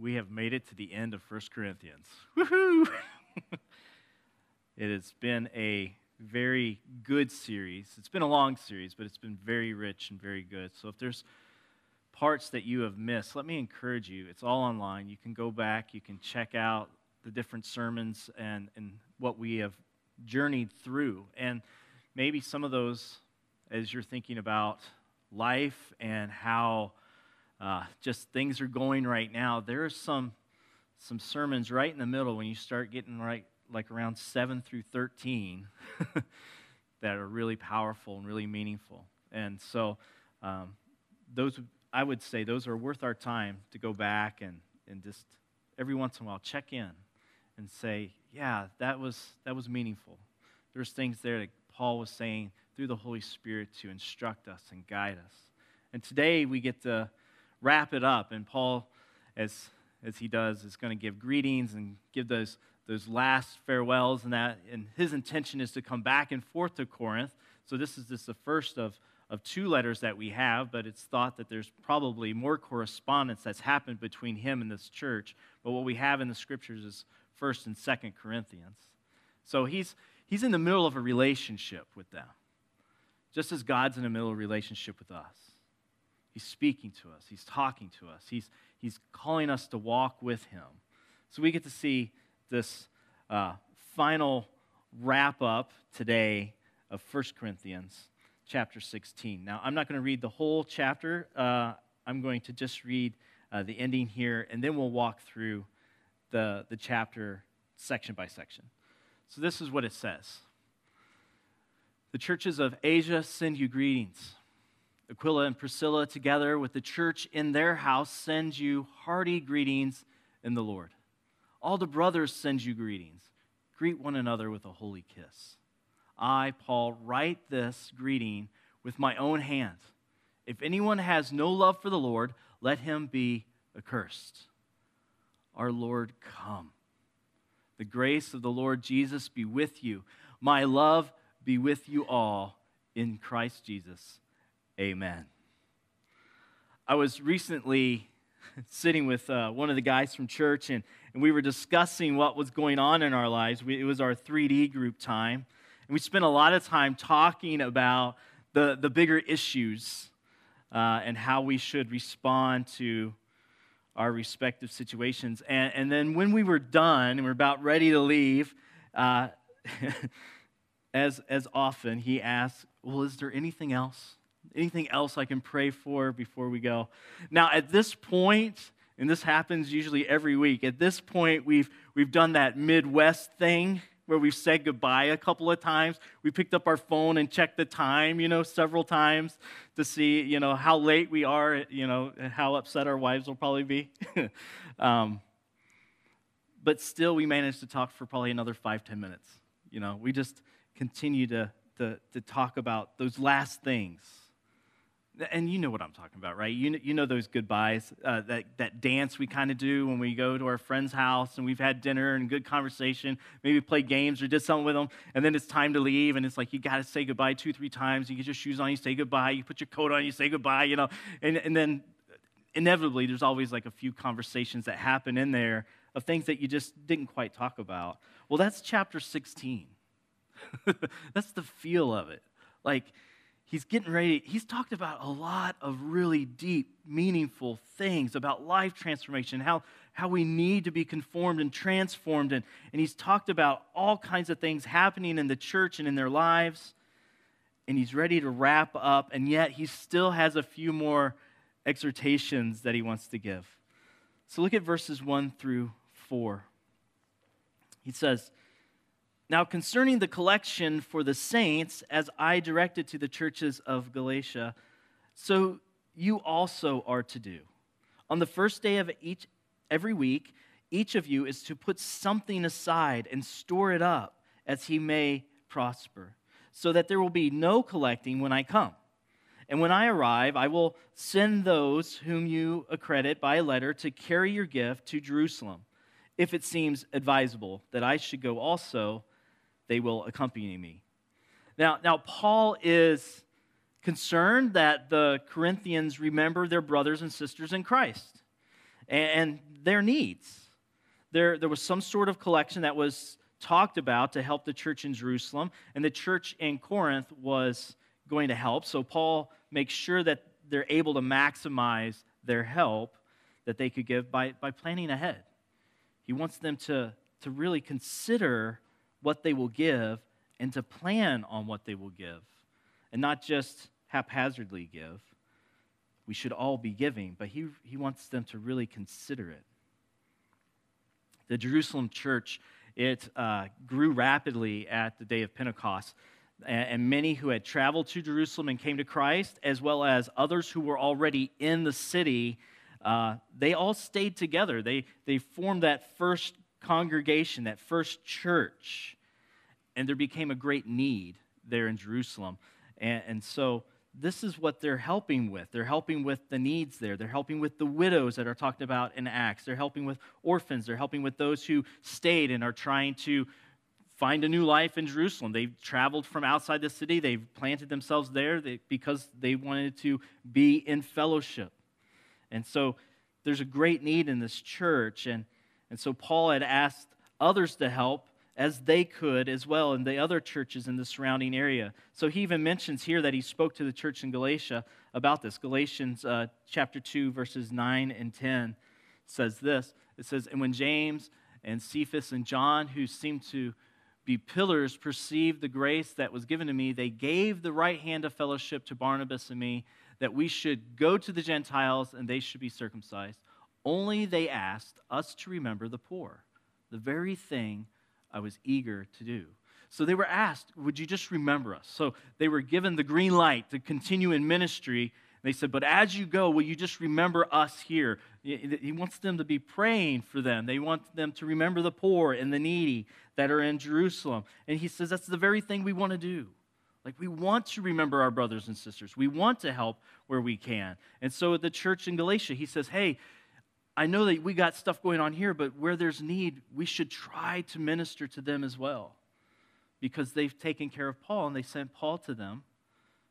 we have made it to the end of 1 Corinthians. Woohoo! it has been a very good series. It's been a long series, but it's been very rich and very good. So if there's parts that you have missed, let me encourage you. It's all online. You can go back, you can check out the different sermons and, and what we have journeyed through. And maybe some of those, as you're thinking about life and how uh, just things are going right now, there are some some sermons right in the middle when you start getting right like around 7 through 13 that are really powerful and really meaningful. And so um, those I would say those are worth our time to go back and, and just every once in a while check in and say, yeah, that was that was meaningful. There's things there that Paul was saying through the Holy Spirit to instruct us and guide us. And today we get to wrap it up. And Paul, as, as he does, is going to give greetings and give those, those last farewells and that. And his intention is to come back and forth to Corinth. So this is just the first of, of two letters that we have, but it's thought that there's probably more correspondence that's happened between him and this church. But what we have in the scriptures is first and second Corinthians. So he's he's in the middle of a relationship with them. Just as God's in the middle of a relationship with us. He's speaking to us, He's talking to us, He's, he's calling us to walk with Him. So we get to see this uh, final wrap up today of 1 Corinthians chapter 16. Now, I'm not going to read the whole chapter, uh, I'm going to just read uh, the ending here, and then we'll walk through the, the chapter section by section. So, this is what it says The churches of Asia send you greetings. Aquila and Priscilla, together with the church in their house, send you hearty greetings in the Lord. All the brothers send you greetings. Greet one another with a holy kiss. I, Paul, write this greeting with my own hand. If anyone has no love for the Lord, let him be accursed. Our Lord, come. The grace of the Lord Jesus be with you. My love be with you all in Christ Jesus. Amen. I was recently sitting with uh, one of the guys from church, and, and we were discussing what was going on in our lives. We, it was our 3D group time. And we spent a lot of time talking about the, the bigger issues uh, and how we should respond to our respective situations. And, and then when we were done and we're about ready to leave, uh, as, as often, he asked, Well, is there anything else? Anything else I can pray for before we go? Now, at this point, and this happens usually every week, at this point, we've, we've done that Midwest thing where we've said goodbye a couple of times. We picked up our phone and checked the time, you know, several times to see, you know, how late we are, you know, and how upset our wives will probably be. um, but still, we managed to talk for probably another five, ten minutes. You know, we just continue to, to, to talk about those last things and you know what I'm talking about, right? You, you know those goodbyes, uh, that, that dance we kind of do when we go to our friend's house and we've had dinner and good conversation, maybe play games or did something with them, and then it's time to leave, and it's like you got to say goodbye two, three times. You get your shoes on, you say goodbye, you put your coat on, you say goodbye, you know, and, and then inevitably there's always like a few conversations that happen in there of things that you just didn't quite talk about. Well, that's chapter 16. that's the feel of it. Like, he's getting ready. He's talked about a lot of really deep, meaningful things about life transformation, how, how we need to be conformed and transformed. And, and he's talked about all kinds of things happening in the church and in their lives. And he's ready to wrap up, and yet he still has a few more exhortations that he wants to give. So look at verses 1 through 4. He says, now, concerning the collection for the saints, as I directed to the churches of Galatia, so you also are to do. On the first day of each every week, each of you is to put something aside and store it up as he may prosper, so that there will be no collecting when I come. And when I arrive, I will send those whom you accredit by letter to carry your gift to Jerusalem, if it seems advisable that I should go also they will accompany me. Now, now Paul is concerned that the Corinthians remember their brothers and sisters in Christ. and, their needs. There, there was some sort of collection that was talked about to help the church in Jerusalem, and the church in Corinth was going to help. So Paul makes sure that they're able to maximize their help that they could give by, by planning ahead. He wants them to, to really consider what they will give and to plan on what they will give and not just haphazardly give. We should all be giving, but he, he wants them to really consider it. The Jerusalem church, it uh, grew rapidly at the day of Pentecost. And many who had traveled to Jerusalem and came to Christ, as well as others who were already in the city, uh, they all stayed together. They, they formed that first congregation, that first church. And there became a great need there in Jerusalem. And, and so this is what they're helping with. They're helping with the needs there. They're helping with the widows that are talked about in Acts. They're helping with orphans. They're helping with those who stayed and are trying to find a new life in Jerusalem. They've traveled from outside the city. They've planted themselves there because they wanted to be in fellowship. And so there's a great need in this church. And, and so Paul had asked others to help as they could as well in the other churches in the surrounding area. So he even mentions here that he spoke to the church in Galatia about this. Galatians uh, chapter 2, verses 9 and 10 says this It says, And when James and Cephas and John, who seemed to be pillars, perceived the grace that was given to me, they gave the right hand of fellowship to Barnabas and me that we should go to the Gentiles and they should be circumcised. Only they asked us to remember the poor, the very thing I was eager to do. So they were asked, Would you just remember us? So they were given the green light to continue in ministry. They said, But as you go, will you just remember us here? He wants them to be praying for them. They want them to remember the poor and the needy that are in Jerusalem. And he says, That's the very thing we want to do. Like, we want to remember our brothers and sisters. We want to help where we can. And so at the church in Galatia, he says, Hey, I know that we got stuff going on here, but where there's need, we should try to minister to them as well. Because they've taken care of Paul and they sent Paul to them.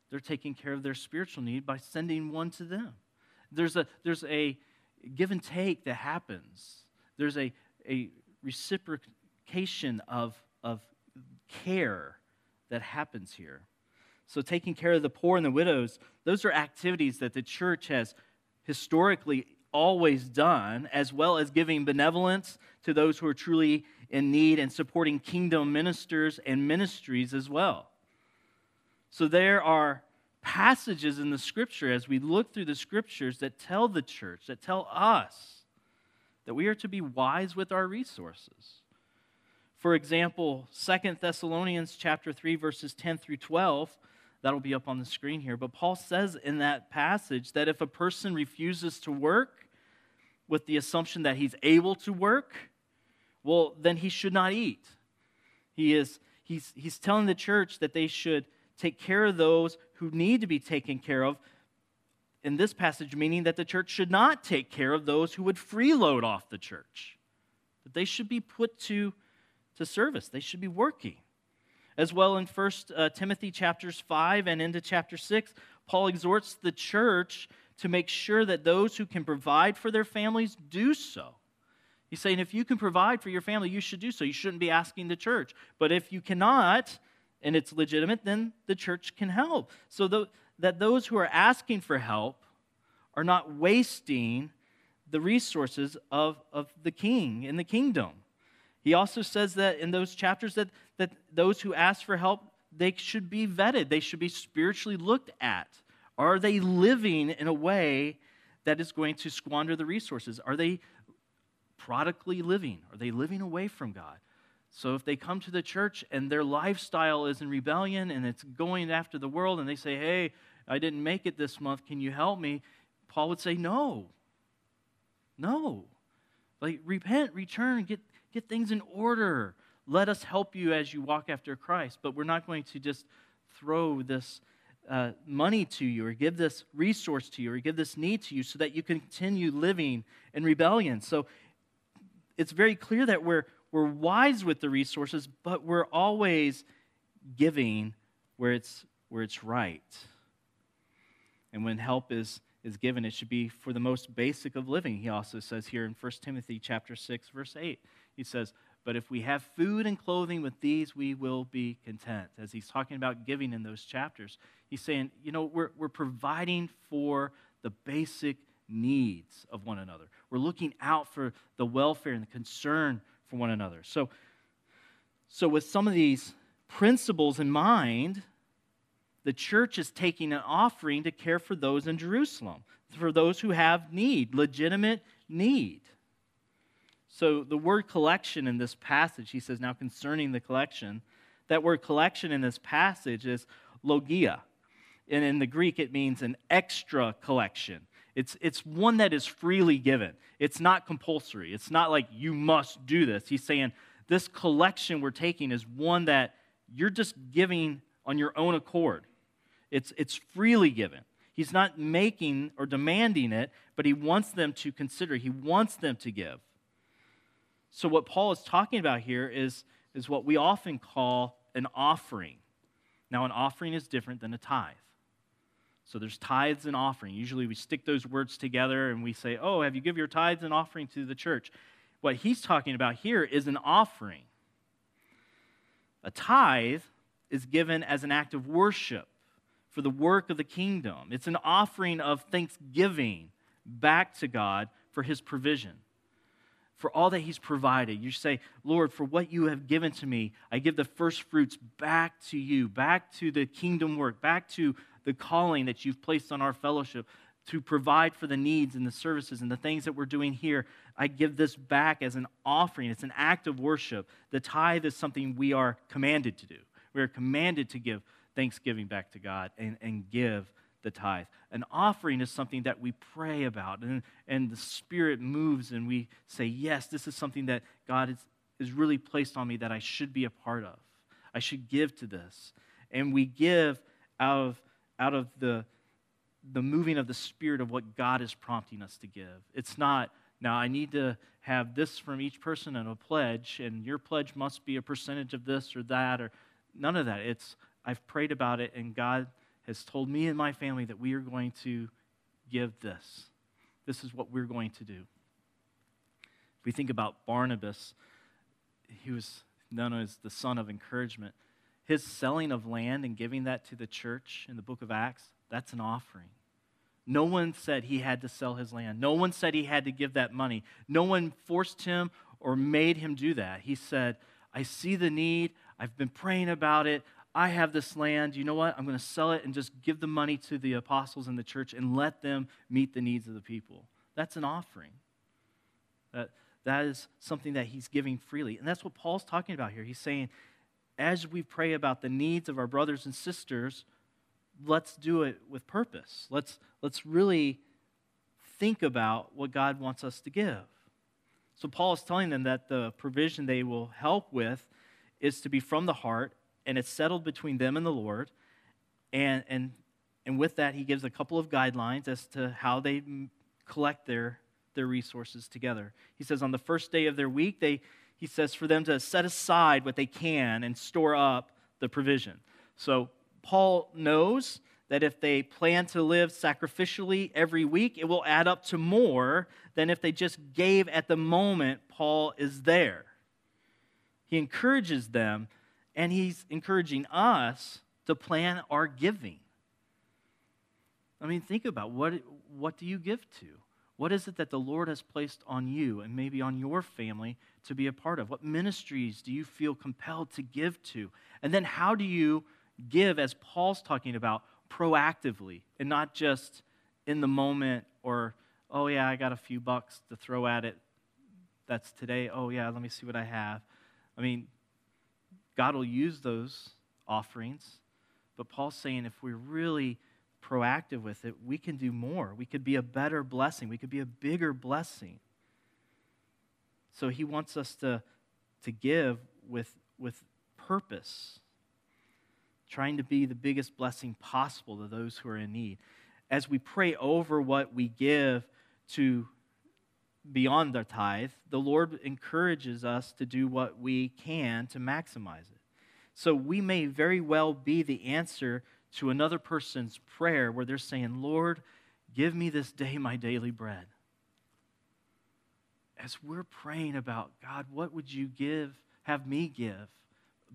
They're taking care of their spiritual need by sending one to them. There's a, there's a give and take that happens, there's a, a reciprocation of, of care that happens here. So, taking care of the poor and the widows, those are activities that the church has historically always done, as well as giving benevolence to those who are truly in need and supporting kingdom ministers and ministries as well. So there are passages in the scripture as we look through the scriptures that tell the church, that tell us that we are to be wise with our resources. For example, Second Thessalonians chapter 3 verses 10 through 12 That'll be up on the screen here. But Paul says in that passage that if a person refuses to work with the assumption that he's able to work, well, then he should not eat. He is, he's, he's telling the church that they should take care of those who need to be taken care of. In this passage, meaning that the church should not take care of those who would freeload off the church. That they should be put to, to service, they should be working as well in 1 uh, Timothy chapters 5 and into chapter 6, Paul exhorts the church to make sure that those who can provide for their families do so. He's saying if you can provide for your family, you should do so. You shouldn't be asking the church. But if you cannot, and it's legitimate, then the church can help. So th- that those who are asking for help are not wasting the resources of, of the king in the kingdom. He also says that in those chapters that, that those who ask for help, they should be vetted. They should be spiritually looked at. Are they living in a way that is going to squander the resources? Are they prodigally living? Are they living away from God? So if they come to the church and their lifestyle is in rebellion and it's going after the world and they say, hey, I didn't make it this month, can you help me? Paul would say, no. No. Like, repent, return, get, Get things in order. Let us help you as you walk after Christ. But we're not going to just throw this uh, money to you or give this resource to you or give this need to you so that you continue living in rebellion. So it's very clear that we're, we're wise with the resources, but we're always giving where it's, where it's right. And when help is, is given, it should be for the most basic of living. He also says here in 1 Timothy chapter 6, verse 8, he says, But if we have food and clothing with these, we will be content. As he's talking about giving in those chapters, he's saying, you know, we're, we're providing for the basic needs of one another. We're looking out for the welfare and the concern for one another. So, so with some of these principles in mind, the church is taking an offering to care for those in Jerusalem, for those who have need, legitimate need. So the word collection in this passage, he says, now concerning the collection, that word collection in this passage is logia. And in the Greek, it means an extra collection. It's, it's one that is freely given. It's not compulsory. It's not like you must do this. He's saying this collection we're taking is one that you're just giving on your own accord. It's, it's freely given. He's not making or demanding it, but he wants them to consider, he wants them to give. So, what Paul is talking about here is, is what we often call an offering. Now, an offering is different than a tithe. So, there's tithes and offering. Usually, we stick those words together and we say, Oh, have you give your tithes and offering to the church? What he's talking about here is an offering. A tithe is given as an act of worship for the work of the kingdom. It's an offering of thanksgiving back to God for his provision, for all that he's provided. You say, Lord, for what you have given to me, I give the first fruits back to you, back to the kingdom work, back to the calling that you've placed on our fellowship to provide for the needs and the services and the things that we're doing here. I give this back as an offering. It's an act of worship. The tithe is something we are commanded to do. We are commanded to give thanksgiving back to God and, and give the tithe. An offering is something that we pray about, and, and the Spirit moves, and we say, Yes, this is something that God is, is really placed on me that I should be a part of. I should give to this. And we give out of, out of the, the moving of the Spirit of what God is prompting us to give. It's not, now I need to have this from each person and a pledge, and your pledge must be a percentage of this or that, or none of that. It's, I've prayed about it, and God has told me and my family that we are going to give this. This is what we're going to do. If we think about Barnabas, he was known as the son of encouragement. His selling of land and giving that to the church in the book of Acts, that's an offering. No one said he had to sell his land. No one said he had to give that money. No one forced him or made him do that. He said, I see the need. I've been praying about it. I have this land. You know what? I'm going to sell it and just give the money to the apostles and the church and let them meet the needs of the people. That's an offering. That, that is something that he's giving freely. And that's what Paul's talking about here. He's saying, as we pray about the needs of our brothers and sisters, let's do it with purpose. Let's, let's really think about what God wants us to give. So Paul is telling them that the provision they will help with is to be from the heart and it's settled between them and the Lord. And, and, and with that, he gives a couple of guidelines as to how they collect their, their resources together. He says on the first day of their week, they, he says for them to set aside what they can and store up the provision. So Paul knows that if they plan to live sacrificially every week, it will add up to more than if they just gave at the moment Paul is there. He encourages them and he's encouraging us to plan our giving. I mean, think about what, what do you give to? What is it that the Lord has placed on you and maybe on your family to be a part of? What ministries do you feel compelled to give to? And then how do you give, as Paul's talking about, proactively and not just in the moment or, oh, yeah, I got a few bucks to throw at it. That's today. Oh, yeah, let me see what I have. I mean, God will use those offerings. But Paul's saying if we're really proactive with it, we can do more. We could be a better blessing. We could be a bigger blessing. So he wants us to, to give with, with purpose, trying to be the biggest blessing possible to those who are in need. As we pray over what we give to beyond our tithe, the Lord encourages us to do what we can to maximize it. So we may very well be the answer to another person's prayer where they're saying, Lord, Give me this day my daily bread. As we're praying about, God, what would you give, have me give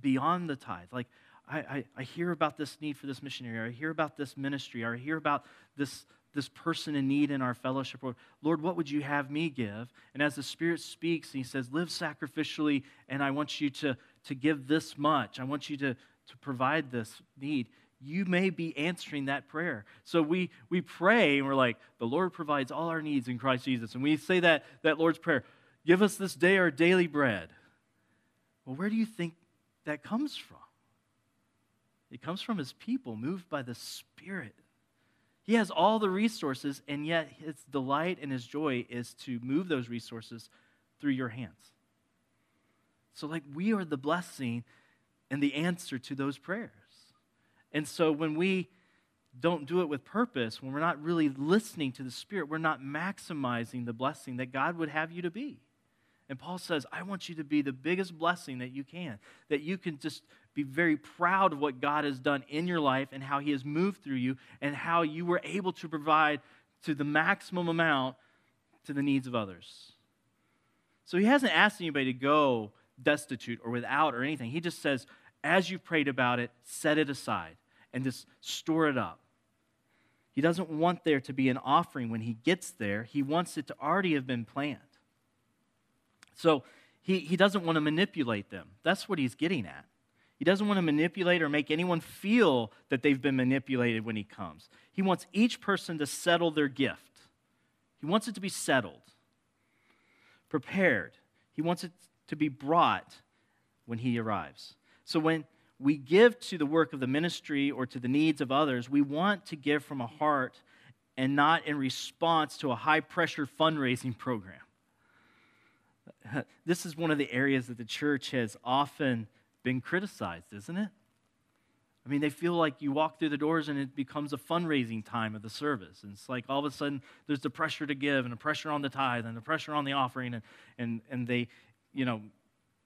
beyond the tithe? Like, I, I, I hear about this need for this missionary, or I hear about this ministry, or I hear about this, this person in need in our fellowship. Lord, what would you have me give? And as the Spirit speaks, and He says, Live sacrificially, and I want you to, to give this much. I want you to, to provide this need. You may be answering that prayer. So we, we pray, and we're like, The Lord provides all our needs in Christ Jesus. And we say that, that Lord's Prayer Give us this day our daily bread. Well, where do you think that comes from? It comes from his people, moved by the Spirit. He has all the resources, and yet his delight and his joy is to move those resources through your hands. So, like, we are the blessing and the answer to those prayers. And so, when we don't do it with purpose, when we're not really listening to the Spirit, we're not maximizing the blessing that God would have you to be. And Paul says, I want you to be the biggest blessing that you can, that you can just be very proud of what God has done in your life and how He has moved through you and how you were able to provide to the maximum amount to the needs of others. So He hasn't asked anybody to go destitute or without or anything. He just says, as you've prayed about it, set it aside and just store it up. He doesn't want there to be an offering when he gets there. He wants it to already have been planned. So he, he doesn't want to manipulate them. That's what he's getting at. He doesn't want to manipulate or make anyone feel that they've been manipulated when he comes. He wants each person to settle their gift. He wants it to be settled, prepared. He wants it to be brought when he arrives. So when we give to the work of the ministry or to the needs of others, we want to give from a heart and not in response to a high pressure fundraising program. This is one of the areas that the church has often been criticized, isn't it? I mean, they feel like you walk through the doors and it becomes a fundraising time of the service. And it's like all of a sudden there's the pressure to give and the pressure on the tithe and the pressure on the offering. And, and, and they, you know,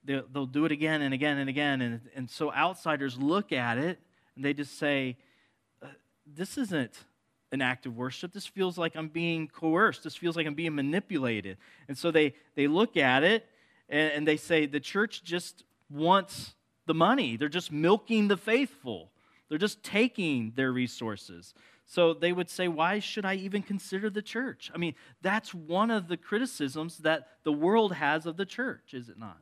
they'll, they'll do it again and again and again. And, and so outsiders look at it and they just say, uh, this isn't an act of worship. This feels like I'm being coerced. This feels like I'm being manipulated. And so they, they look at it and, and they say the church just wants the money. They're just milking the faithful. They're just taking their resources. So they would say, Why should I even consider the church? I mean, that's one of the criticisms that the world has of the church, is it not?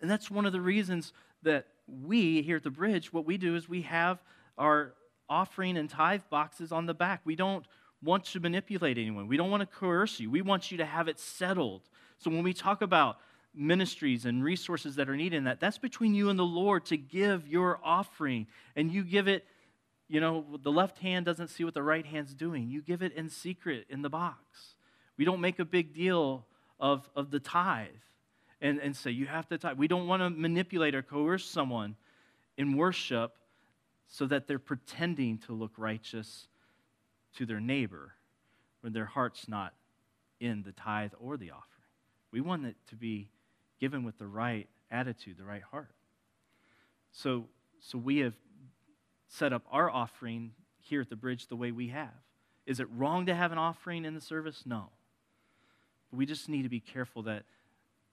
And that's one of the reasons that we here at the bridge, what we do is we have our offering and tithe boxes on the back. We don't want to manipulate anyone, we don't want to coerce you. We want you to have it settled. So when we talk about ministries and resources that are needed in that, that's between you and the Lord to give your offering. And you give it, you know, the left hand doesn't see what the right hand's doing. You give it in secret in the box. We don't make a big deal of, of the tithe and, and say, you have to tithe. We don't want to manipulate or coerce someone in worship so that they're pretending to look righteous to their neighbor when their heart's not in the tithe or the offering. We want it to be given with the right attitude, the right heart. So, so we have set up our offering here at the bridge the way we have. Is it wrong to have an offering in the service? No. We just need to be careful that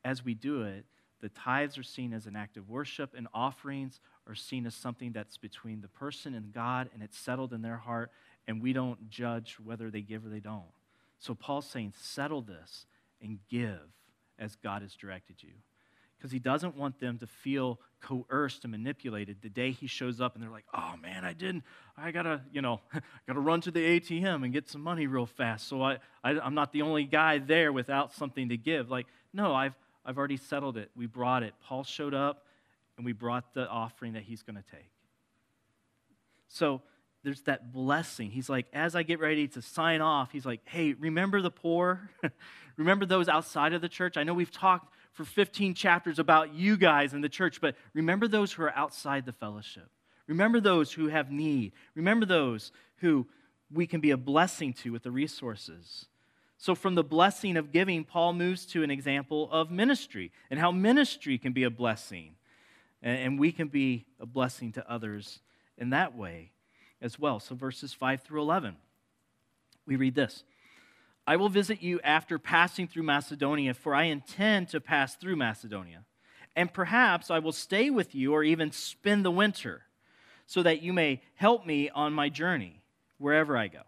as we do it, the tithes are seen as an act of worship, and offerings are seen as something that's between the person and God, and it's settled in their heart, and we don't judge whether they give or they don't. So Paul's saying, settle this and give as God has directed you. Because he doesn't want them to feel coerced and manipulated the day he shows up and they're like, oh man, I didn't, I gotta, you know, I gotta run to the ATM and get some money real fast. So I, I, I'm not the only guy there without something to give. Like, no, I've, I've already settled it. We brought it. Paul showed up and we brought the offering that he's to take. So there's that blessing. He's like, as I get ready to sign off, he's like, hey, remember the poor? remember those outside of the church? I know we've talked for 15 chapters about you guys in the church, but remember those who are outside the fellowship. Remember those who have need. Remember those who we can be a blessing to with the resources. So, from the blessing of giving, Paul moves to an example of ministry and how ministry can be a blessing. And we can be a blessing to others in that way as well. So, verses 5 through 11. We read this I will visit you after passing through Macedonia, for I intend to pass through Macedonia. And perhaps I will stay with you or even spend the winter, so that you may help me on my journey wherever I go.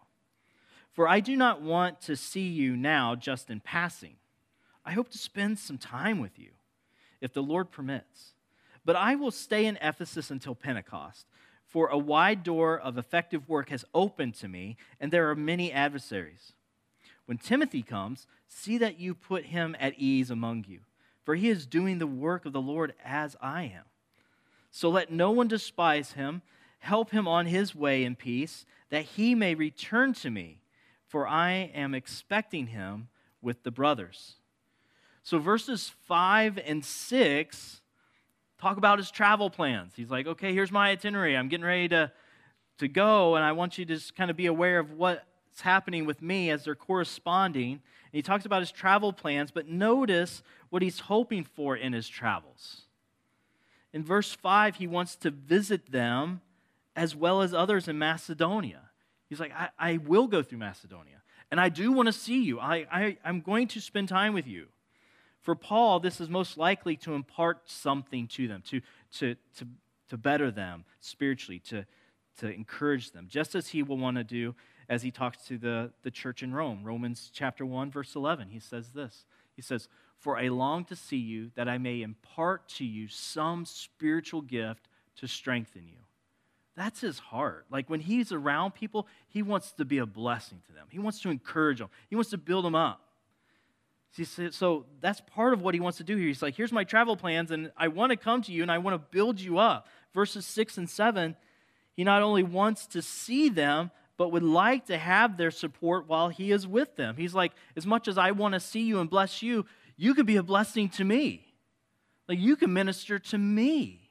For I do not want to see you now just in passing. I hope to spend some time with you, if the Lord permits. But I will stay in Ephesus until Pentecost, for a wide door of effective work has opened to me, and there are many adversaries. When Timothy comes, see that you put him at ease among you, for he is doing the work of the Lord as I am. So let no one despise him. Help him on his way in peace, that he may return to me, for I am expecting him with the brothers. So verses 5 and 6 talk about his travel plans. He's like, okay, here's my itinerary. I'm getting ready to, to go, and I want you to just kind of be aware of what's happening with me as they're corresponding. And he talks about his travel plans, but notice what he's hoping for in his travels. In verse 5, he wants to visit them as well as others in Macedonia. He's like, I, I will go through Macedonia, and I do want to see you. I, I, I'm going to spend time with you. For Paul, this is most likely to impart something to them, to, to, to, to better them spiritually, to, to encourage them, just as he will want to do as he talks to the, the church in Rome. Romans chapter 1, verse 11, he says this. He says, For I long to see you that I may impart to you some spiritual gift to strengthen you. That's his heart. Like when he's around people, he wants to be a blessing to them. He wants to encourage them. He wants to build them up. So that's part of what he wants to do here. He's like, here's my travel plans, and I want to come to you and I want to build you up. Verses 6 and 7, he not only wants to see them, but would like to have their support while he is with them. He's like, as much as I want to see you and bless you, you could be a blessing to me. Like, you can minister to me.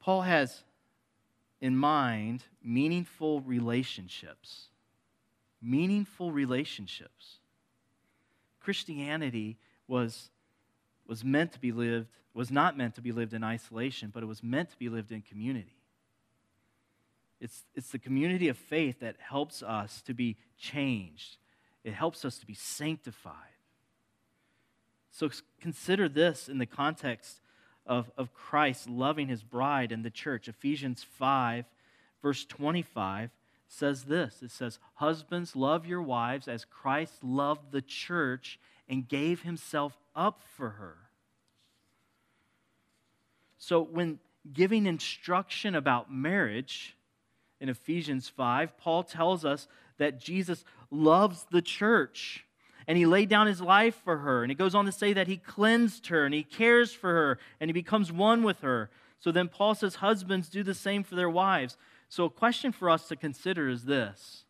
Paul has in mind meaningful relationships. Meaningful relationships. Christianity was, was meant to be lived, was not meant to be lived in isolation, but it was meant to be lived in community. It's, it's the community of faith that helps us to be changed, it helps us to be sanctified. So consider this in the context of, of Christ loving his bride and the church. Ephesians 5, verse 25 says this it says, Husbands, love your wives as Christ loved the church and gave himself up for her. So when giving instruction about marriage, in Ephesians 5, Paul tells us that Jesus loves the church and he laid down his life for her. And he goes on to say that he cleansed her and he cares for her and he becomes one with her. So then Paul says, Husbands, do the same for their wives. So a question for us to consider is this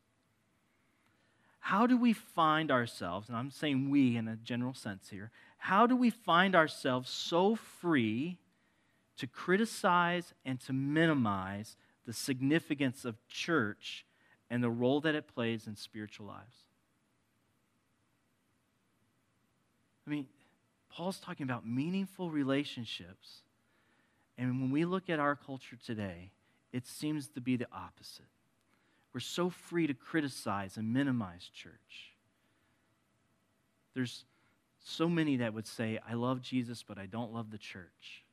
How do we find ourselves, and I'm saying we in a general sense here, how do we find ourselves so free to criticize and to minimize the significance of church and the role that it plays in spiritual lives. I mean, Paul's talking about meaningful relationships. And when we look at our culture today, it seems to be the opposite. We're so free to criticize and minimize church. There's so many that would say, I love Jesus, but I don't love the church.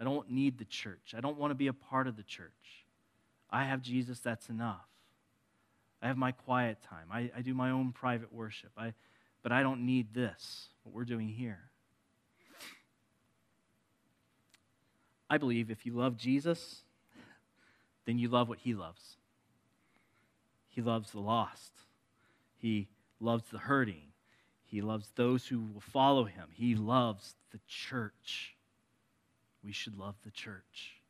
I don't need the church. I don't want to be a part of the church. I have Jesus, that's enough. I have my quiet time. I, I do my own private worship. I, but I don't need this, what we're doing here. I believe if you love Jesus, then you love what he loves. He loves the lost, he loves the hurting, he loves those who will follow him, he loves the church. We should love the church.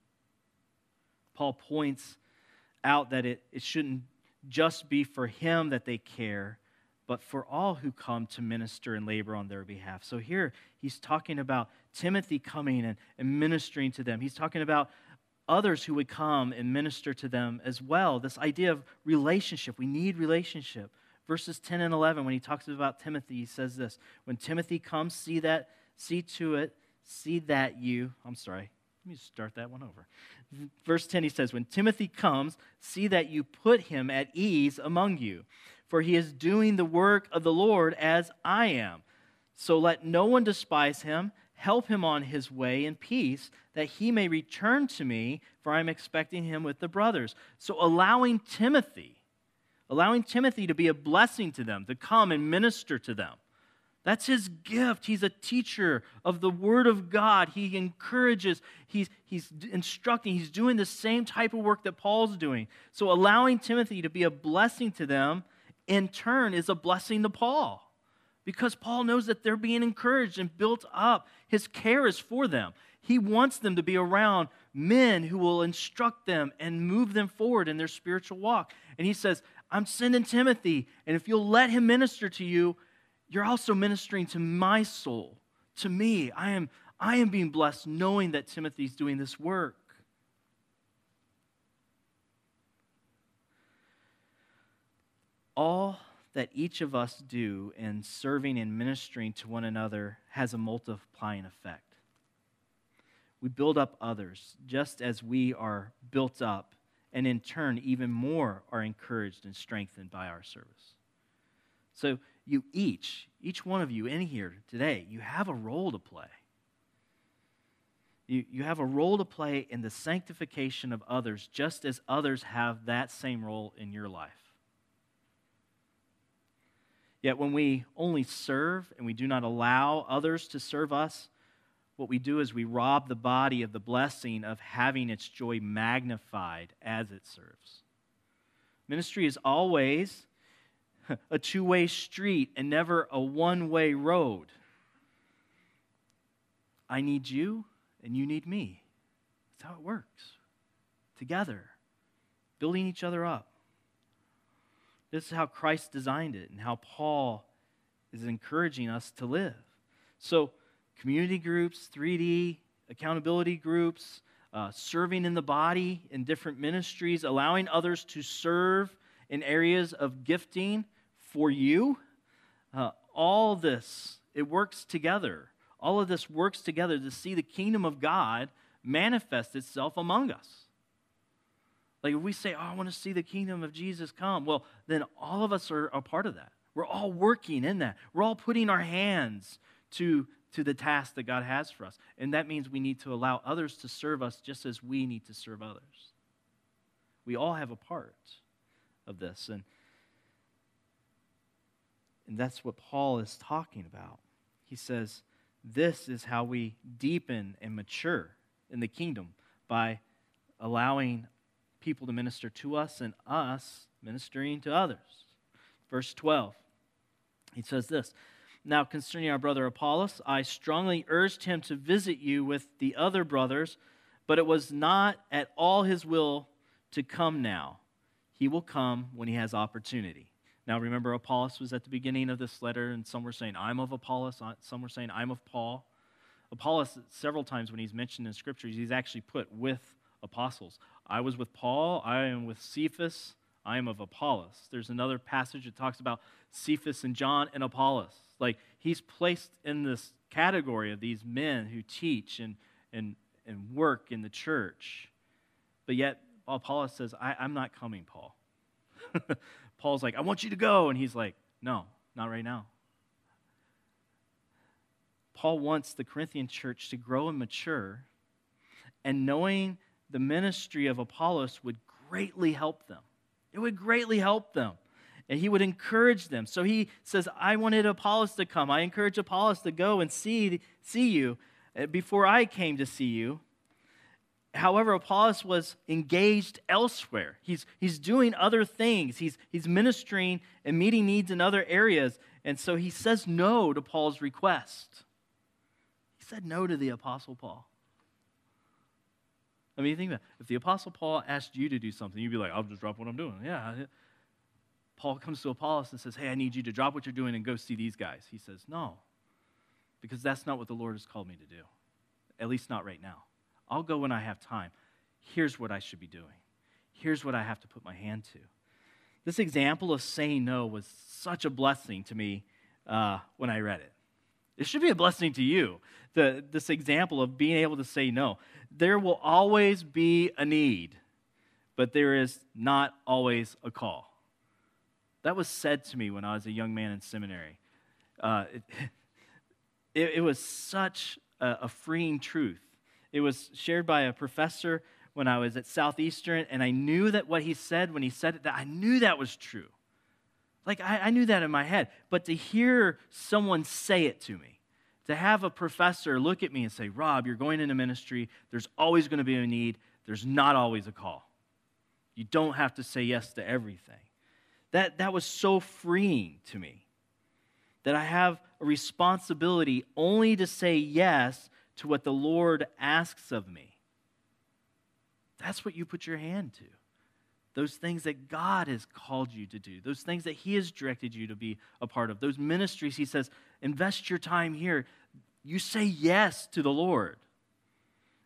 Paul points out that it, it shouldn't just be for him that they care, but for all who come to minister and labor on their behalf. So here he's talking about Timothy coming and, and ministering to them. He's talking about others who would come and minister to them as well. This idea of relationship. We need relationship. Verses 10 and 11, when he talks about Timothy, he says this When Timothy comes, see that, see to it, see that you, I'm sorry, Let me start that one over. Verse 10, he says, When Timothy comes, see that you put him at ease among you, for he is doing the work of the Lord as I am. So let no one despise him. Help him on his way in peace, that he may return to me, for I am expecting him with the brothers. So allowing Timothy, allowing Timothy to be a blessing to them, to come and minister to them. That's his gift. He's a teacher of the Word of God. He encourages, he's, he's instructing, he's doing the same type of work that Paul's doing. So, allowing Timothy to be a blessing to them, in turn, is a blessing to Paul because Paul knows that they're being encouraged and built up. His care is for them. He wants them to be around men who will instruct them and move them forward in their spiritual walk. And he says, I'm sending Timothy, and if you'll let him minister to you, you're also ministering to my soul, to me. I am, I am being blessed knowing that Timothy's doing this work. All that each of us do in serving and ministering to one another has a multiplying effect. We build up others just as we are built up, and in turn, even more are encouraged and strengthened by our service. So, you each, each one of you in here today, you have a role to play. You, you have a role to play in the sanctification of others, just as others have that same role in your life. Yet when we only serve and we do not allow others to serve us, what we do is we rob the body of the blessing of having its joy magnified as it serves. Ministry is always a two way street and never a one way road. I need you and you need me. That's how it works. Together, building each other up. This is how Christ designed it and how Paul is encouraging us to live. So, community groups, 3D, accountability groups, uh, serving in the body in different ministries, allowing others to serve in areas of gifting for you. Uh, all this, it works together. All of this works together to see the kingdom of God manifest itself among us. Like if we say, oh, I want to see the kingdom of Jesus come, well, then all of us are a part of that. We're all working in that. We're all putting our hands to, to the task that God has for us. And that means we need to allow others to serve us just as we need to serve others. We all have a part of this. And, and that's what Paul is talking about. He says, This is how we deepen and mature in the kingdom by allowing people to minister to us and us ministering to others. Verse 12, he says this Now, concerning our brother Apollos, I strongly urged him to visit you with the other brothers, but it was not at all his will to come now. He will come when he has opportunity. Now, remember, Apollos was at the beginning of this letter, and some were saying, I'm of Apollos, uh, some were saying, I'm of Paul. Apollos, several times when he's mentioned in scriptures, he's actually put with apostles. I was with Paul, I am with Cephas, I am of Apollos. There's another passage that talks about Cephas and John and Apollos. Like he's placed in this category of these men who teach and, and, and work in the church. But yet, Apollos says, I, I'm not coming, Paul. Paul's like, I want you to go. And he's like, No, not right now. Paul wants the Corinthian church to grow and mature, and knowing the ministry of Apollos would greatly help them. It would greatly help them. And he would encourage them. So he says, I wanted Apollos to come. I encourage Apollos to go and see, see you uh, before I came to see you. However, Apollos was engaged elsewhere. He's, he's doing other things. He's, he's ministering and meeting needs in other areas. And so he says no to Paul's request. He said no to the Apostle Paul. I mean, think about it. If the Apostle Paul asked you to do something, you'd be like, I'll just drop what I'm doing. Yeah. Paul comes to Apollos and says, Hey, I need you to drop what you're doing and go see these guys. He says, No, because that's not what the Lord has called me to do, at least not right now. I'll go when I have time. Here's what I should be doing. Here's what I have to put my hand to. This example of saying no was such a blessing to me uh, when I read it. It should be a blessing to you, the, this example of being able to say no. There will always be a need, but there is not always a call. That was said to me when I was a young man in seminary. Uh, it, it, it, was such a, a freeing truth. It was shared by a professor when I was at Southeastern, and I knew that what he said when he said it, that I knew that was true. Like I, I knew that in my head. But to hear someone say it to me, to have a professor look at me and say, Rob, you're going into ministry, there's always going to be a need, there's not always a call. You don't have to say yes to everything. That, that was so freeing to me that I have a responsibility only to say yes to what the Lord asks of me. That's what you put your hand to those things that God has called you to do, those things that He has directed you to be a part of, those ministries He says, invest your time here. You say yes to the Lord.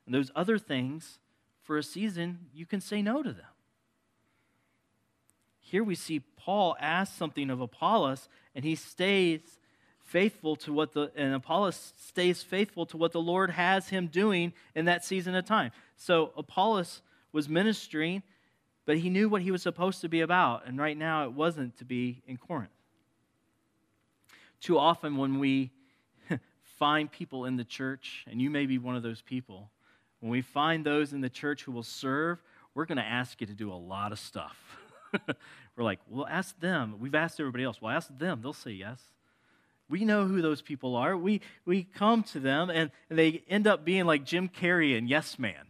And those other things, for a season, you can say no to them. Here we see Paul ask something of Apollos, and he stays faithful to what the, and Apollos stays faithful to what the Lord has him doing in that season of time. So Apollos was ministering but he knew what he was supposed to be about, and right now it wasn't to be in Corinth. Too often, when we find people in the church, and you may be one of those people, when we find those in the church who will serve, we're going to ask you to do a lot of stuff. we're like, well, ask them. We've asked everybody else. Well, ask them. They'll say yes. We know who those people are. We, we come to them, and, and they end up being like Jim Carrey and Yes Man.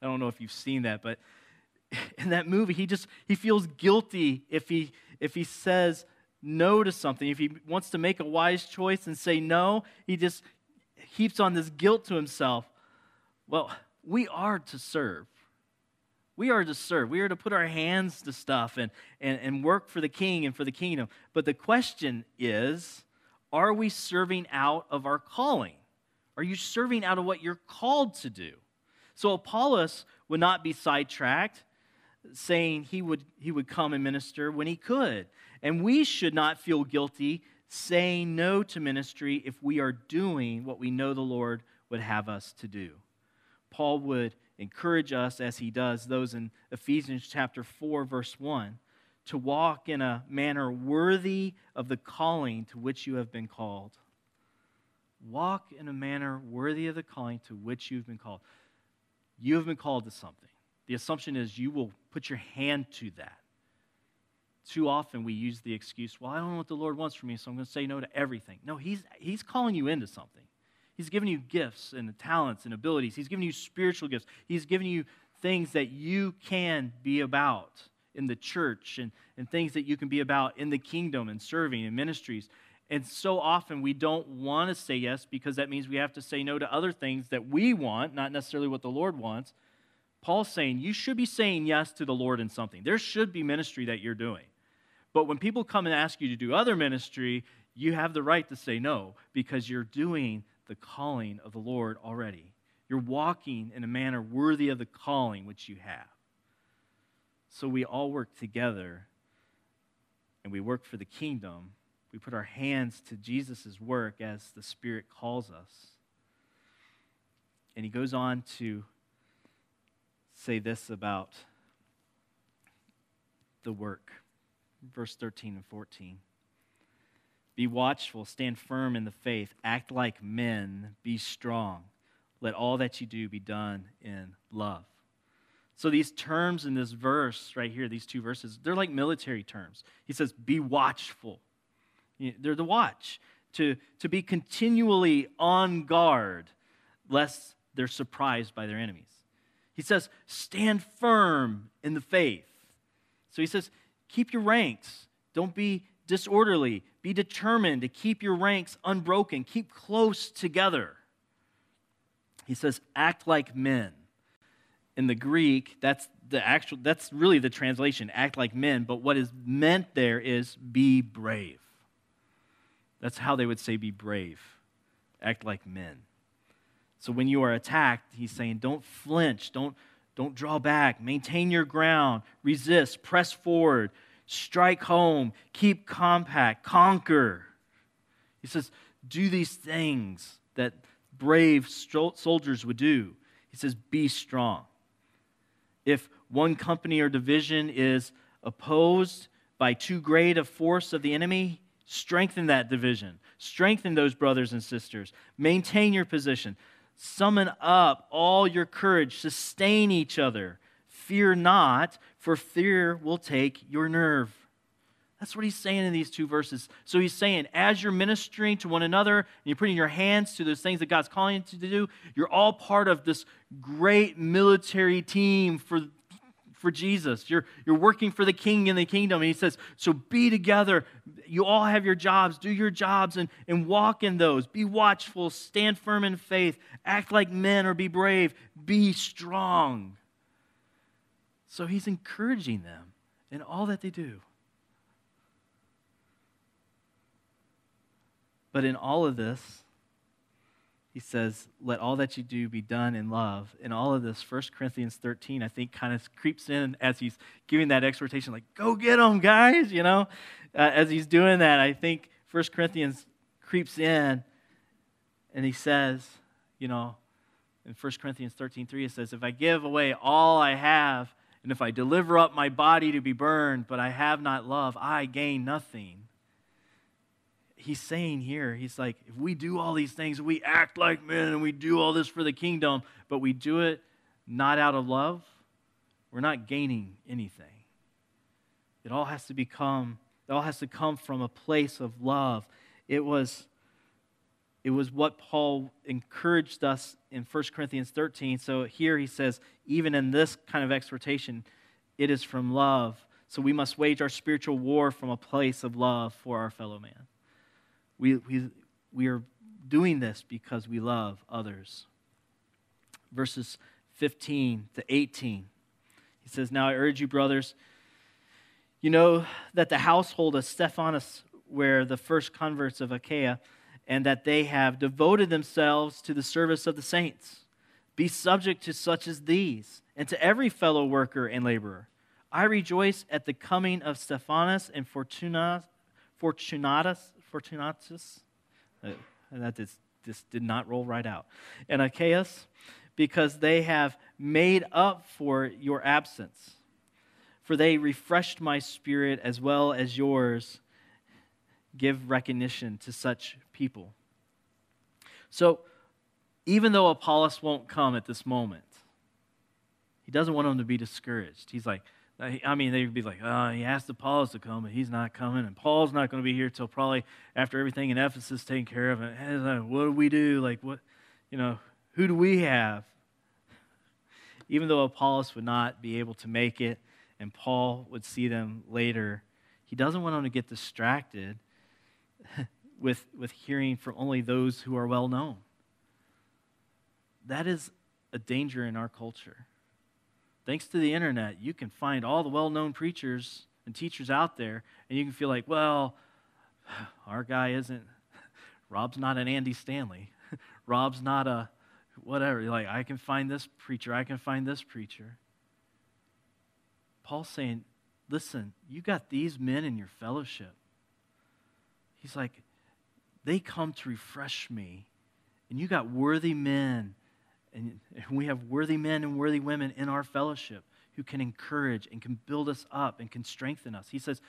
I don't know if you've seen that, but in that movie, he just he feels guilty if he if he says no to something. If he wants to make a wise choice and say no, he just heaps on this guilt to himself. Well, we are to serve. We are to serve. We are to put our hands to stuff and, and, and work for the king and for the kingdom. But the question is are we serving out of our calling? Are you serving out of what you're called to do? So Apollos would not be sidetracked saying he would, he would come and minister when he could. And we should not feel guilty saying no to ministry if we are doing what we know the Lord would have us to do. Paul would encourage us, as he does those in Ephesians chapter 4, verse 1, to walk in a manner worthy of the calling to which you have been called. Walk in a manner worthy of the calling to which you've been called. You have been called to something. The assumption is you will put your hand to that. Too often we use the excuse, well, I don't know what the Lord wants from me, so I'm going to say no to everything. No, He's, he's calling you into something. He's given you gifts and talents and abilities. He's given you spiritual gifts. He's given you things that you can be about in the church and, and things that you can be about in the kingdom and serving and ministries. And so often we don't want to say yes because that means we have to say no to other things that we want, not necessarily what the Lord wants. Paul's saying you should be saying yes to the Lord in something. There should be ministry that you're doing. But when people come and ask you to do other ministry, you have the right to say no because you're doing the calling of the Lord already. You're walking in a manner worthy of the calling which you have. So we all work together and we work for the kingdom. We put our hands to Jesus' work as the Spirit calls us. And he goes on to say this about the work. Verse 13 and 14. Be watchful, stand firm in the faith, act like men, be strong. Let all that you do be done in love. So, these terms in this verse right here, these two verses, they're like military terms. He says, Be watchful. They're the watch, to, to be continually on guard, lest they're surprised by their enemies. He says, stand firm in the faith. So he says, keep your ranks. Don't be disorderly. Be determined to keep your ranks unbroken. Keep close together. He says, act like men. In the Greek, that's the actual that's really the translation, act like men, but what is meant there is be brave. That's how they would say be brave. Act like men. So when you are attacked, he's saying, don't flinch, don't, don't draw back, maintain your ground, resist, press forward, strike home, keep compact, conquer. He says, Do these things that brave soldiers would do. He says, Be strong. If one company or division is opposed by too great a force of the enemy, strengthen that division. Strengthen those brothers and sisters. Maintain your position. Summon up all your courage. Sustain each other. Fear not, for fear will take your nerve. That's what he's saying in these two verses. So he's saying, as you're ministering to one another and you're putting your hands to those things that God's calling you to do, you're all part of this great military team for, for Jesus. You're, you're working for the king in the kingdom. And he says, so be together. You all have your jobs. Do your jobs and, and walk in those. Be watchful. Stand firm in faith. Act like men or be brave. Be strong. So he's encouraging them in all that they do. But in all of this, he says, let all that you do be done in love. In all of this, 1 Corinthians 13, I think, kind of creeps in as he's giving that exhortation, like, go get them, guys, you know? Uh, as he's doing that, I think 1 Corinthians creeps in and he says, you know, in 1 Corinthians 13, 3, it says, if I give away all I have, and if I deliver up my body to be burned, but I have not love, I gain nothing he's saying here, he's like, if we do all these things, we act like men and we do all this for the kingdom, but we do it not out of love, we're not gaining anything. It all has to become, it all has to come from a place of love. It was, it was what Paul encouraged us in 1 Corinthians 13. So here he says, even in this kind of exhortation, it is from love. So we must wage our spiritual war from a place of love for our fellow man. We, we, we are doing this because we love others. Verses 15 to 18. He says, Now I urge you, brothers, you know that the household of Stephanas were the first converts of Achaia, and that they have devoted themselves to the service of the saints. Be subject to such as these, and to every fellow worker and laborer. I rejoice at the coming of Stephanas and Fortunatus, Fortunatus, Fortunatus. Uh, that just, just did not roll right out. And Achaeus, because they have made up for your absence. For they refreshed my spirit as well as yours. Give recognition to such people. So, even though Apollos won't come at this moment, he doesn't want them to be discouraged. He's like, I mean, they'd be like, oh, he asked Apollos to come, but he's not coming, and Paul's not going to be here till probably after everything in Ephesus taken care of. And eh, what do we do? Like, what, you know, who do we have? Even though Apollos would not be able to make it, and Paul would see them later, he doesn't want them to get distracted with, with hearing from only those who are well known. That is a danger in our culture thanks to the internet, you can find all the well known preachers and teachers out there, and you can feel like, well, our guy isn't, Rob's not an Andy Stanley. Rob's not a whatever. Like, I can find this preacher, I can find this preacher. Paul's saying, listen, you got these men in your fellowship. He's like, they come to refresh me. And you got worthy men and we have worthy men and worthy women in our fellowship who can encourage and can build us up and can strengthen us. He says,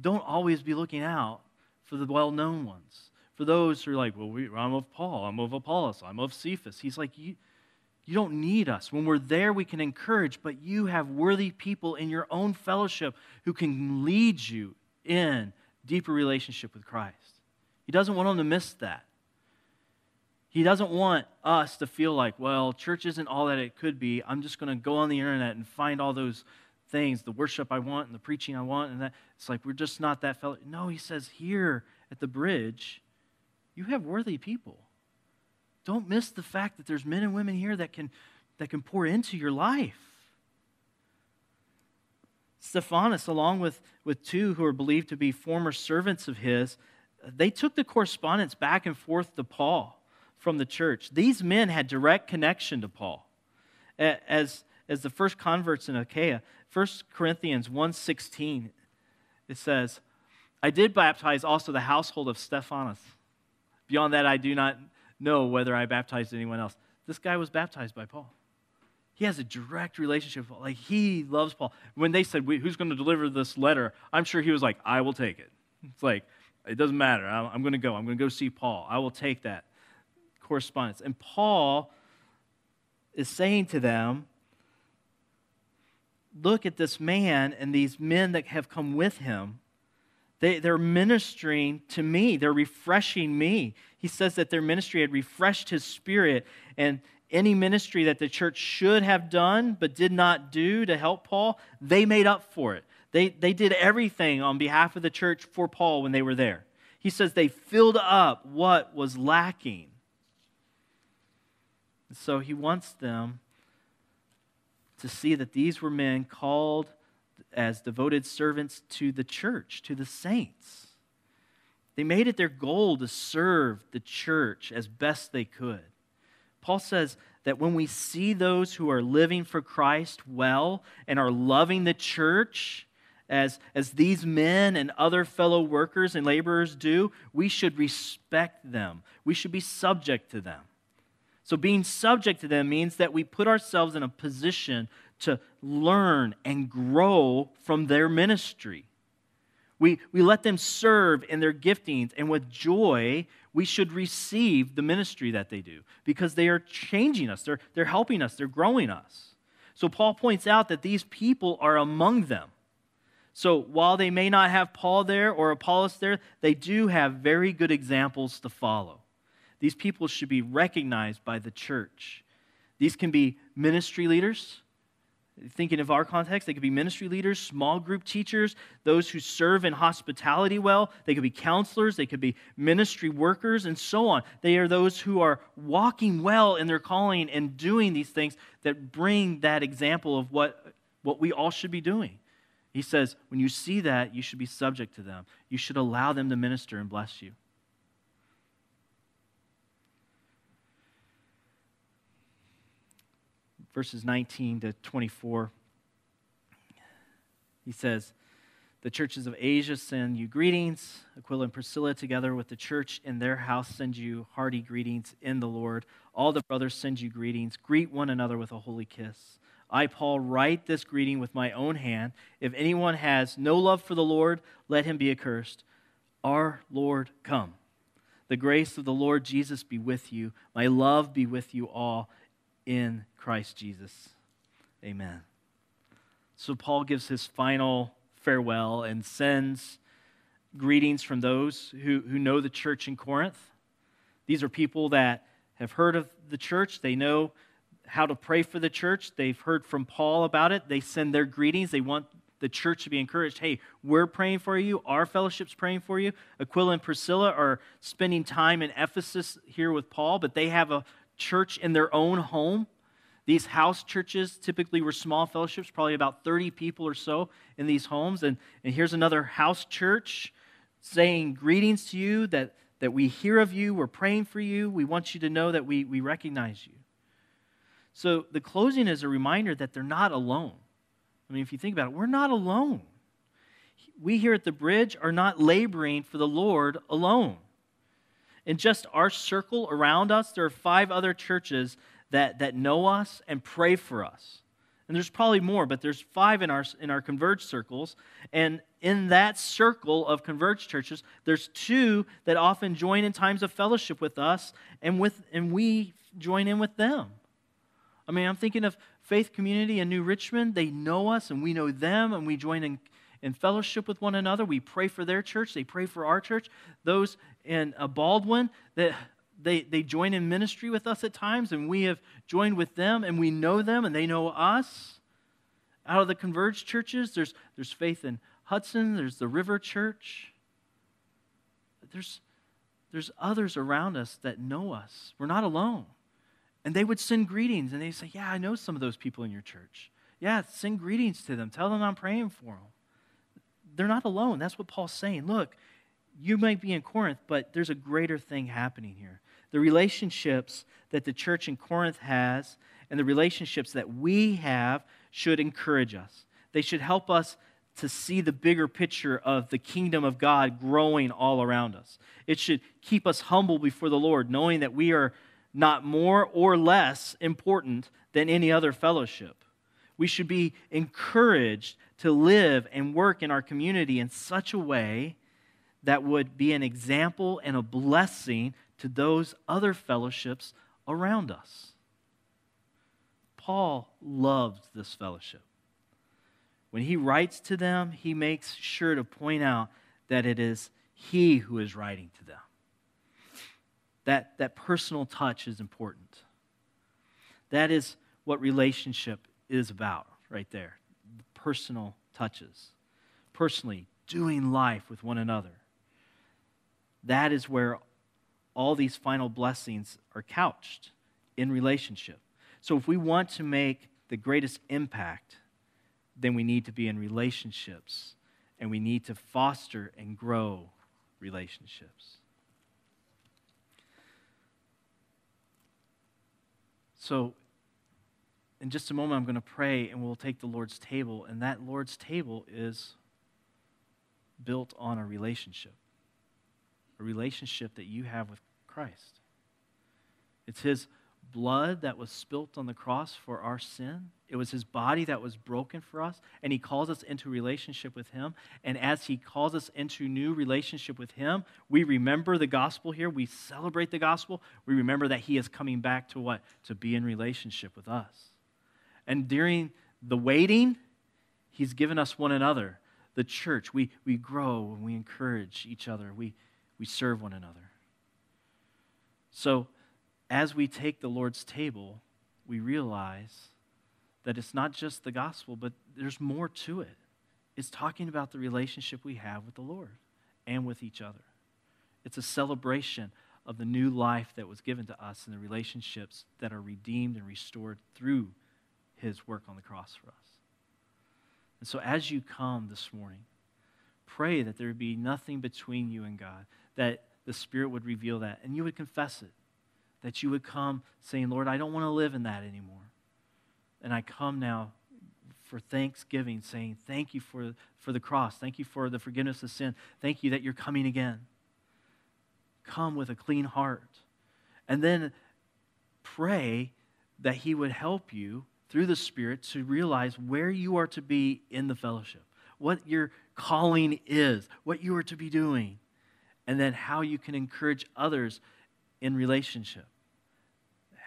don't always be looking out for the well known ones. For those who are like, well, we, I'm of Paul, I'm of Apollos, I'm of Cephas. He's like, you, you don't need us. When we're there, we can encourage, but you have worthy people in your own fellowship who can lead you in deeper relationship with Christ. He doesn't want them to miss that. He doesn't want us to feel like, well, church isn't all that it could be. I'm just going to go on the internet and find all those things, the worship I want and the preaching I want, and that it's like we're just not that fellow. No, he says here at the bridge, you have worthy people. Don't miss the fact that there's men and women here that can that can pour into your life. Stephanas, along with, with two who are believed to be former servants of his, they took the correspondence back and forth to Paul from the church. These men had direct connection to Paul. As, as the first converts in Achaia, 1 Corinthians 1.16, it says, I did baptize also the household of Stephanas. Beyond that, I do not know whether I baptized anyone else. This guy was baptized by Paul. He has a direct relationship. Like he loves Paul. When they said, "Who's going to deliver this letter?" I'm sure he was like, "I will take it." It's like it doesn't matter. I'm going to go. I'm going to go see Paul. I will take that correspondence. And Paul is saying to them, "Look at this man and these men that have come with him." They, they're ministering to me. They're refreshing me. He says that their ministry had refreshed his spirit. And, any ministry that the church should have done but did not do to help Paul, they made up for it. They, they did everything on behalf of the church for Paul when they were there. He says they filled up what was lacking. So he wants them to see that these were men called as devoted servants to the church, to the saints. They made it their goal to serve the church as best they could. Paul says that when we see those who are living for Christ well and are loving the church, as, as these men and other fellow workers and laborers do, we should respect them. We should be subject to them. So, being subject to them means that we put ourselves in a position to learn and grow from their ministry. We, we let them serve in their giftings, and with joy, we should receive the ministry that they do because they are changing us, they're, they're helping us, they're growing us. So Paul points out that these people are among them. So while they may not have Paul there or Apollos there, they do have very good examples to follow. These people should be recognized by the church. These can be ministry leaders, Thinking of our context, they could be ministry leaders, small group teachers, those who serve in hospitality well. They could be counselors, they could be ministry workers, and so on. They are those who are walking well in their calling and doing these things that bring that example of what, what we all should be doing. He says, when you see that, you should be subject to them. You should allow them to minister and bless you. Verses 19 to 24. He says, The churches of Asia send you greetings. Aquila and Priscilla, together with the church in their house, send you hearty greetings in the Lord. All the brothers send you greetings. Greet one another with a holy kiss. I, Paul, write this greeting with my own hand. If anyone has no love for the Lord, let him be accursed. Our Lord, come. The grace of the Lord Jesus be with you. My love be with you all in Christ Jesus. Amen. So Paul gives his final farewell and sends greetings from those who, who know the church in Corinth. These are people that have heard of the church, they know how to pray for the church, they've heard from Paul about it, they send their greetings, they want the church to be encouraged. Hey, we're praying for you. Our fellowship's praying for you. Aquila and Priscilla are spending time in Ephesus here with Paul, but they have a church in their own home. These house churches typically were small fellowships, probably about 30 people or so in these homes. And, and here's another house church saying, Greetings to you, that, that we hear of you, we're praying for you, we want you to know that we, we recognize you. So the closing is a reminder that they're not alone. I mean, if you think about it, we're not alone. We here at the bridge are not laboring for the Lord alone in just our circle around us, there are five other churches that, that know us and pray for us. And there's probably more, but there's five in our, in our converged circles. And in that circle of converged churches, there's two that often join in times of fellowship with us, and, with, and we join in with them. I mean, I'm thinking of Faith Community in New Richmond. They know us, and we know them, and we join in in fellowship with one another. We pray for their church. They pray for our church. Those in a Baldwin, that they, they join in ministry with us at times, and we have joined with them, and we know them, and they know us. Out of the converged churches, there's, there's faith in Hudson, there's the River Church. There's, there's others around us that know us. We're not alone. And they would send greetings, and they say, Yeah, I know some of those people in your church. Yeah, send greetings to them. Tell them I'm praying for them they're not alone. That's what Paul's saying. Look, you might be in Corinth, but there's a greater thing happening here. The relationships that the church in Corinth has and the relationships that we have should encourage us. They should help us to see the bigger picture of the kingdom of God growing all around us. It should keep us humble before the Lord, knowing that we are not more or less important than any other fellowship. We should be encouraged to live and work in our community in such a way that would be an example and a blessing to those other fellowships around us. Paul loved this fellowship. When he writes to them, he makes sure to point out that it is he who is writing to them. That, that personal touch is important. That is what relationship is about right there personal touches. Personally, doing life with one another. That is where all these final blessings are couched in relationship. So if we want to make the greatest impact, then we need to be in relationships and we need to foster and grow relationships. So, in just a moment, I'm going to pray and we'll take the Lord's table, and that Lord's table is built on a relationship, a relationship that you have with Christ. It's His blood that was spilt on the cross for our sin. It was his body that was broken for us, and he calls us into relationship with him. And as he calls us into new relationship with him, we remember the gospel here. We celebrate the gospel. We remember that he is coming back to what? To be in relationship with us. And during the waiting, he's given us one another. The church, we, we grow and we encourage each other. We, we serve one another. So, as we take the Lord's table, we realize that it's not just the gospel, but there's more to it. It's talking about the relationship we have with the Lord and with each other. It's a celebration of the new life that was given to us and the relationships that are redeemed and restored through his work on the cross for us. And so, as you come this morning, pray that there be nothing between you and God, that the Spirit would reveal that, and you would confess it that you would come saying, Lord, I don't want to live in that anymore. And I come now for thanksgiving, saying, Thank you for, for the cross. Thank you for the forgiveness of sin. Thank you that you're coming again. Come with a clean heart. And then pray that He would help you through the Spirit to realize where you are to be in the fellowship, what your calling is, what you are to be doing, and then how you can encourage others in relationship.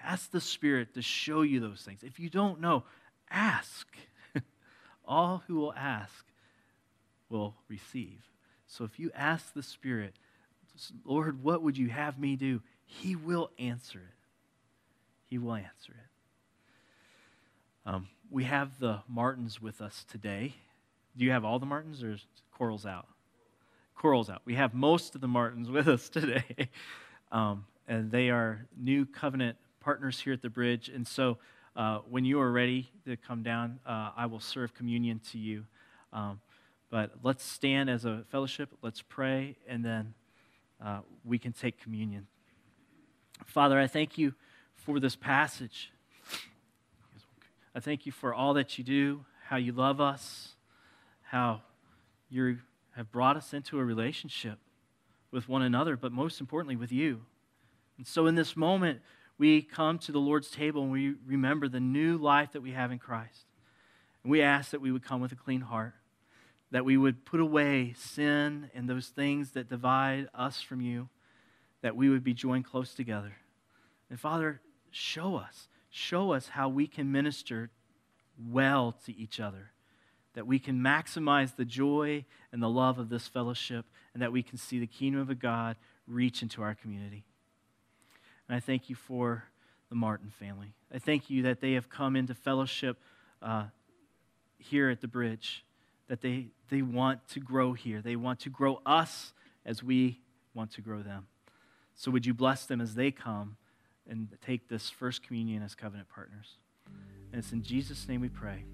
Ask the Spirit to show you those things. If you don't know, ask. All who will ask will receive. So if you ask the Spirit, Lord, what would you have me do? He will answer it. He will answer it. Um, we have the Martins with us today. Do you have all the Martins or Coral's out? Coral's out. We have most of the Martins with us today. Um, and they are new covenant partners here at the bridge. And so uh, when you are ready to come down, uh, I will serve communion to you. Um, but let's stand as a fellowship, let's pray, and then uh, we can take communion. Father, I thank you for this passage. I thank you for all that you do, how you love us, how you have brought us into a relationship with one another, but most importantly, with you. And so in this moment, we come to the Lord's table and we remember the new life that we have in Christ. And we ask that we would come with a clean heart, that we would put away sin and those things that divide us from you, that we would be joined close together. And Father, show us, show us how we can minister well to each other, that we can maximize the joy and the love of this fellowship, and that we can see the kingdom of God reach into our community. And I thank you for the Martin family. I thank you that they have come into fellowship uh, here at the bridge, that they, they want to grow here. They want to grow us as we want to grow them. So would you bless them as they come and take this first communion as covenant partners? And it's in Jesus' name we pray.